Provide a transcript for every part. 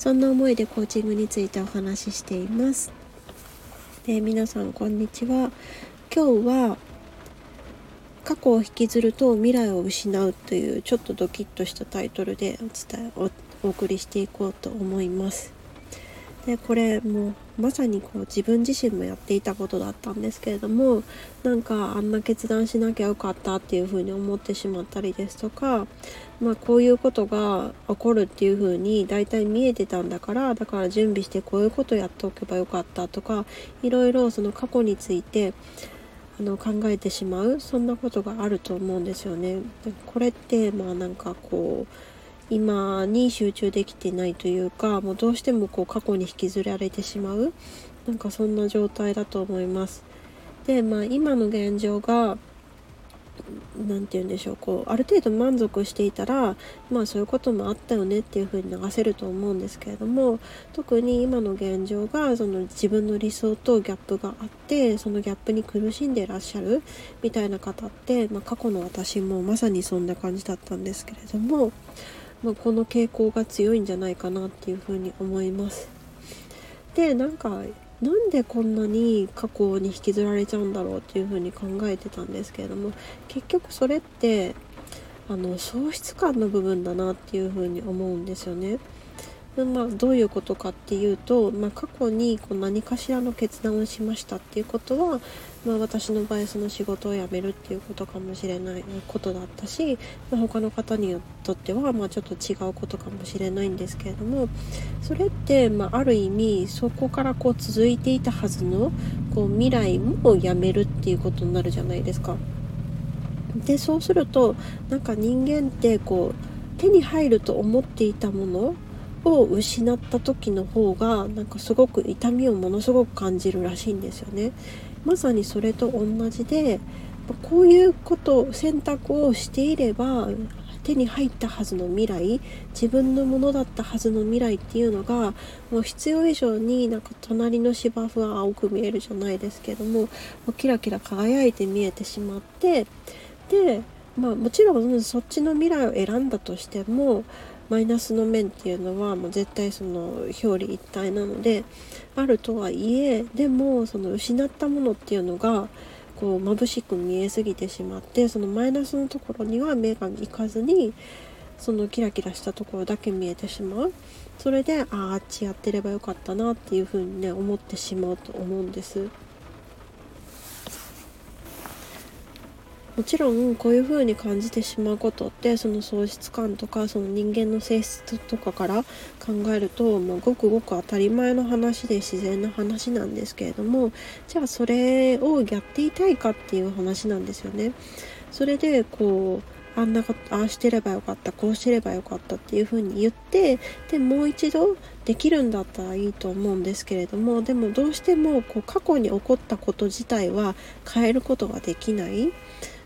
そんな思いでコーチングについてお話ししています。で皆さんこんにちは。今日は過去を引きずると未来を失うというちょっとドキッとしたタイトルでお伝えおお送りしていこうと思います。でこれもうまさにこう自分自身もやっていたことだったんですけれどもなんかあんな決断しなきゃよかったっていうふうに思ってしまったりですとか、まあ、こういうことが起こるっていうふうに大体見えてたんだからだから準備してこういうことやっておけばよかったとかいろいろその過去についてあの考えてしまうそんなことがあると思うんですよね。これってまあなんかこう今に集中できてないというかもうどうしてもこう過去に引きずられてしまうなんかそんな状態だと思います。でまあ今の現状が何て言うんでしょうこうある程度満足していたらまあそういうこともあったよねっていう風に流せると思うんですけれども特に今の現状がその自分の理想とギャップがあってそのギャップに苦しんでいらっしゃるみたいな方って、まあ、過去の私もまさにそんな感じだったんですけれどもまあ、この傾向が強いんじゃないかなっていうふうに思います。でなんかなんでこんなに過去に引きずられちゃうんだろうっていうふうに考えてたんですけれども結局それってあの喪失感の部分だなっていうふうに思うんですよね。まあ、どういうことかっていうと、まあ、過去にこう何かしらの決断をしましたっていうことは、まあ、私の場合その仕事を辞めるっていうことかもしれないことだったし、まあ、他の方にとってはまあちょっと違うことかもしれないんですけれどもそれって、まあ、ある意味そこからこう続いていたはずのこう未来も辞めるっていうことになるじゃないですか。でそうするとなんか人間ってこう手に入ると思っていたものを失った時の方がなんかすごく痛みをものすごく感じるらしいんですよね。まさにそれと同じでこういうこと選択をしていれば手に入ったはずの未来自分のものだったはずの未来っていうのがもう必要以上になんか隣の芝生は青く見えるじゃないですけどもキラキラ輝いて見えてしまってでまあもちろんそっちの未来を選んだとしてもマイナスの面っていうのはもう絶対その表裏一体なのであるとはいえでもその失ったものっていうのがこう眩しく見えすぎてしまってそのマイナスのところには目がいかずにそのキラキラしたところだけ見えてしまうそれであああっちやってればよかったなっていうふうにね思ってしまうと思うんです。もちろんこういう風に感じてしまうことってその喪失感とかその人間の性質とかから考えると、まあ、ごくごく当たり前の話で自然な話なんですけれどもじゃあそれをやっていたいかっていう話なんですよね。それでこうあんなことああしてればよかったこうしてればよかったっていう風に言ってでもう一度できるんだったらいいと思うんですけれどもでもどうしてもこう過去に起こったこと自体は変えることができない。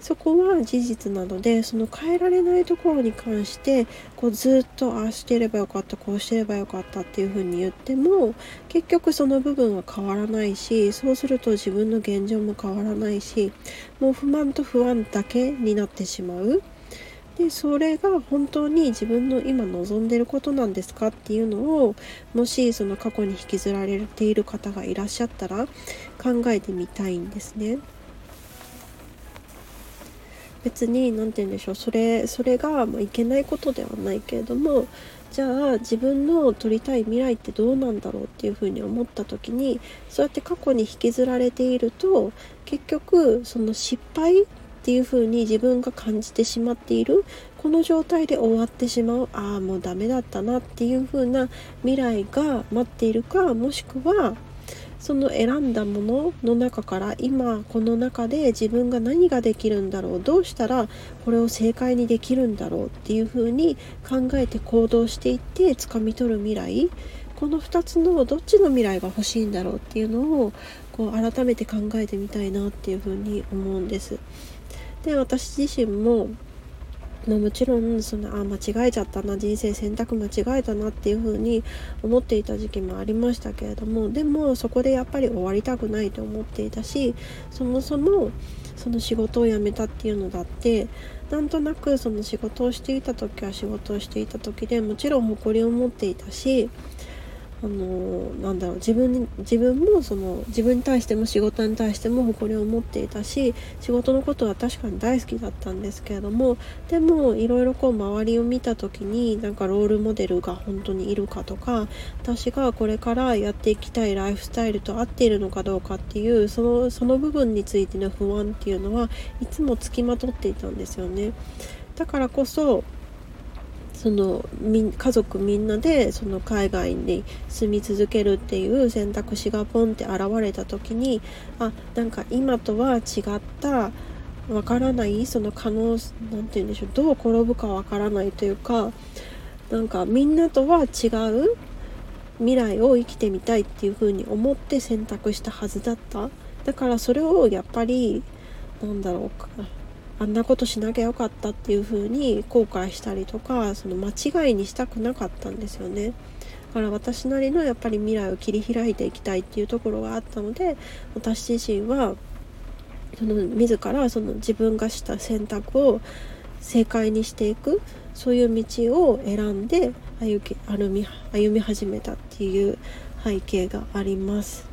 そこは事実なのでその変えられないところに関してこうずっとああしてればよかったこうしてればよかったっていうふうに言っても結局その部分は変わらないしそうすると自分の現状も変わらないしもう不満と不安だけになってしまう。でそれが本当に自分の今望んでることなんですかっていうのをもしその過去に引きずられている方がいらっしゃったら考えてみたいんですね。別に何て言うんでしょう。それそれが、まあ、いけないことではないけれどもじゃあ自分の取りたい未来ってどうなんだろうっていうふうに思った時にそうやって過去に引きずられていると結局その失敗っていうふうに自分が感じてしまっているこの状態で終わってしまうああもうダメだったなっていう風な未来が待っているかもしくはその選んだものの中から今この中で自分が何ができるんだろうどうしたらこれを正解にできるんだろうっていうふうに考えて行動していって掴み取る未来この2つのどっちの未来が欲しいんだろうっていうのをこう改めて考えてみたいなっていうふうに思うんです。で私自身もまあ、もちろんそのあ間違えちゃったな人生選択間違えたなっていう風に思っていた時期もありましたけれどもでもそこでやっぱり終わりたくないと思っていたしそもそもその仕事を辞めたっていうのだってなんとなくその仕事をしていた時は仕事をしていた時でもちろん誇りを持っていたしあのなんだろう自分自分もその自分に対しても仕事に対しても誇りを持っていたし仕事のことは確かに大好きだったんですけれどもでもいろいろこう周りを見た時になんかロールモデルが本当にいるかとか私がこれからやっていきたいライフスタイルと合っているのかどうかっていうそのその部分についての不安っていうのはいつもつきまとっていたんですよね。だからこそその家族みんなでその海外に住み続けるっていう選択肢がポンって現れた時にあなんか今とは違ったわからないその可能何て言うんでしょうどう転ぶかわからないというかなんかみんなとは違う未来を生きてみたいっていう風に思って選択したはずだった。だからそれをやっぱりなんだろうか。あんなことしなきゃよかったっていう風に後悔したりとかその間違いにしたくなかったんですよね。だから私なりのやっぱり未来を切り開いていきたいっていうところがあったので私自身はその自らその自分がした選択を正解にしていくそういう道を選んで歩き歩み歩み始めたっていう背景があります。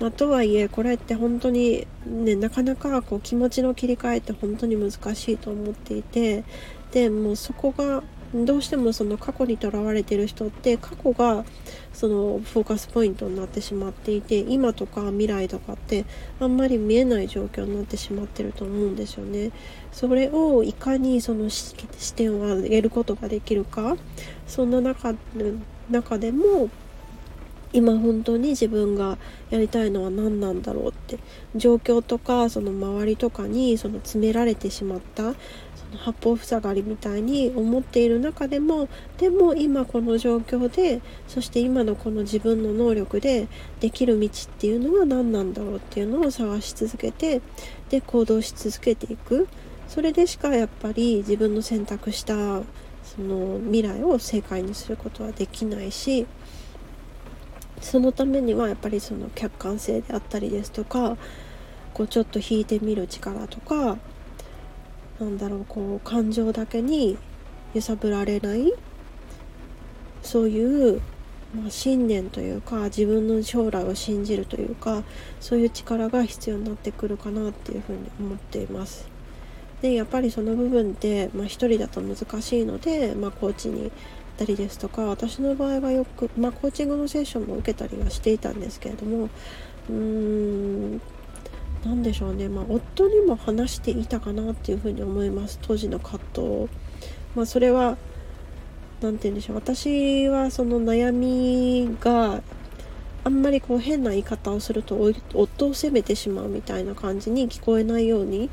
まあ、とはいえこれって本当にねなかなかこう気持ちの切り替えって本当に難しいと思っていてでもうそこがどうしてもその過去にとらわれてる人って過去がそのフォーカスポイントになってしまっていて今とか未来とかってあんまり見えない状況になってしまってると思うんですよね。それをいかにその視点を上げることができるかそんな中中でも今本当に自分がやりたいのは何なんだろうって。状況とかその周りとかにその詰められてしまったその八方塞がりみたいに思っている中でもでも今この状況でそして今のこの自分の能力でできる道っていうのは何なんだろうっていうのを探し続けてで行動し続けていく。それでしかやっぱり自分の選択したその未来を正解にすることはできないしそのためにはやっぱりその客観性であったりですとかこうちょっと引いてみる力とかなんだろうこう感情だけに揺さぶられないそういう、まあ、信念というか自分の将来を信じるというかそういう力が必要になってくるかなっていうふうに思っています。でやっぱりその部分って、まあ、一人だと難しいので、まあ、コーチにったりですとか私の場合はよく、まあ、コーチングのセッションも受けたりはしていたんですけれどもうーん何でしょうね、まあ、夫にも話していたかなっていうふうに思います。当時の葛藤。まあ、それは何て言うんでしょう。私はその悩みがあんまりこう変な言い方をすると夫を責めてしまうみたいな感じに聞こえないように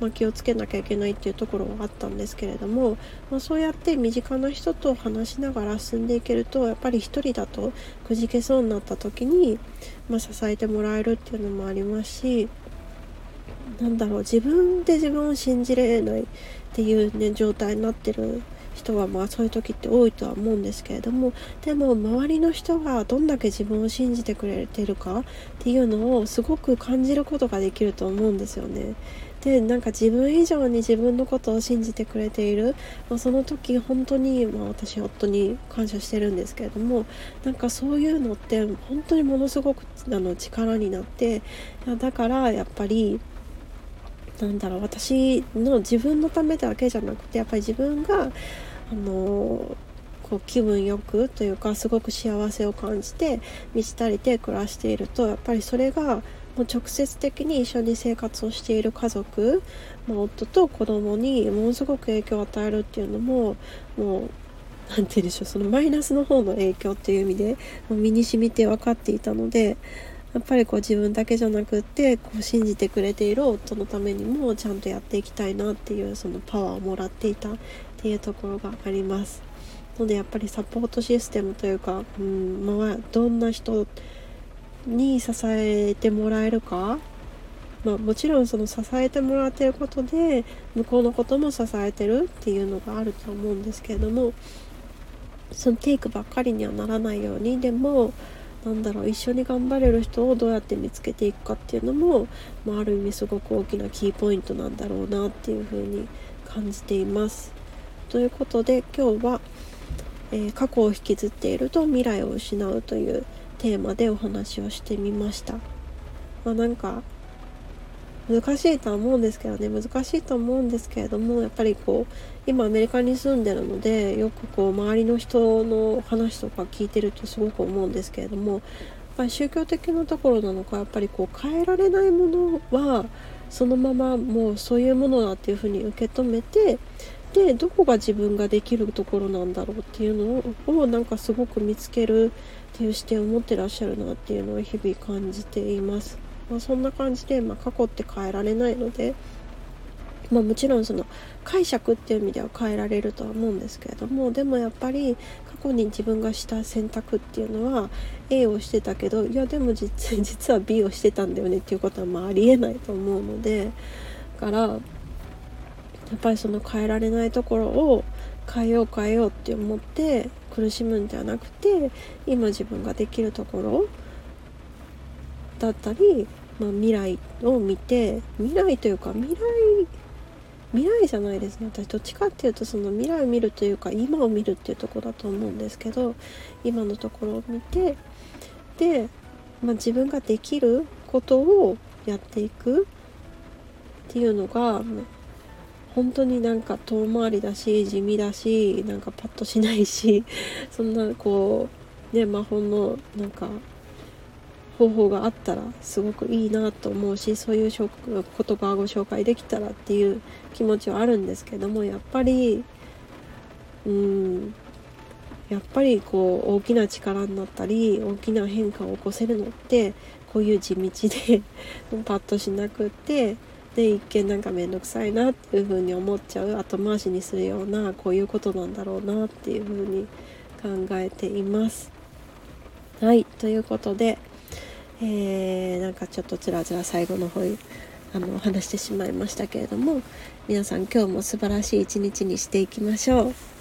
まあ、気をつけなきゃいけないっていうところはあったんですけれども、まあ、そうやって身近な人と話しながら進んでいけるとやっぱり一人だとくじけそうになった時に、まあ、支えてもらえるっていうのもありますしなんだろう自分で自分を信じれないっていうね状態になってる人はまあそういう時って多いとは思うんですけれどもでも周りの人がどんだけ自分を信じてくれてるかっていうのをすごく感じることができると思うんですよね。でなんか自分以上に自分のことを信じてくれている、まあ、その時本当に、まあ、私夫に感謝してるんですけれどもなんかそういうのって本当にものすごくあの力になってだからやっぱりなんだろう私の自分のためだけじゃなくてやっぱり自分があのこう気分よくというかすごく幸せを感じて満ち足りて暮らしているとやっぱりそれがもう直接的に一緒に生活をしている家族、まあ、夫と子供にものすごく影響を与えるっていうのももう何て言うんでしょうそのマイナスの方の影響っていう意味でもう身に染みて分かっていたのでやっぱりこう自分だけじゃなくってこう信じてくれている夫のためにもちゃんとやっていきたいなっていうそのパワーをもらっていたっていうところがあります。のでやっぱりサポートシステムというか、うんまあ、どんな人に支えてもらえるか、まあ、もちろんその支えてもらってることで向こうのことも支えてるっていうのがあると思うんですけれどもそのテイクばっかりにはならないようにでもなんだろう一緒に頑張れる人をどうやって見つけていくかっていうのも、まあ、ある意味すごく大きなキーポイントなんだろうなっていうふうに感じています。ということで今日は、えー、過去を引きずっていると未来を失うというテーマでお話をしてみました。まあ、なんか難しいとは思うんですけどね難しいと思うんですけれどもやっぱりこう今アメリカに住んでるのでよくこう周りの人の話とか聞いてるとすごく思うんですけれどもやっぱり宗教的なところなのかやっぱりこう変えられないものはそのままもうそういうものだっていうふうに受け止めてでどこが自分ができるところなんだろうっていうのをなんかすごく見つけるっていう視点を持ってらっしゃるなっていうのを日々感じています。まあ、そんな感じで、まあ、過去って変えられないので、まあ、もちろんその解釈っていう意味では変えられるとは思うんですけれどもでもやっぱり過去に自分がした選択っていうのは A をしてたけどいやでも実 実は B をしてたんだよねっていうことはまあありえないと思うのでだからやっぱりその変えられないところを変えよう変えようって思って苦しむんではなくて今自分ができるところだったり、まあ、未来を見て未来というか未来未来じゃないですね。私どっちかっていうとその未来を見るというか今を見るっていうとこだと思うんですけど今のところを見てで、まあ、自分ができることをやっていくっていうのが本当になんか遠回りだし地味だしなんかパッとしないし そんなこうね魔法のなんか方法があったらすごくいいなと思うしそういう言葉をご紹介できたらっていう気持ちはあるんですけどもやっぱりうんやっぱりこう大きな力になったり大きな変化を起こせるのってこういう地道で パッとしなくってで一見なんか面倒くさいなっていう風に思っちゃう後回しにするようなこういうことなんだろうなっていう風に考えています。はいということでえー、なんかちょっとつらつら最後の方あの話してしまいましたけれども皆さん今日も素晴らしい一日にしていきましょう。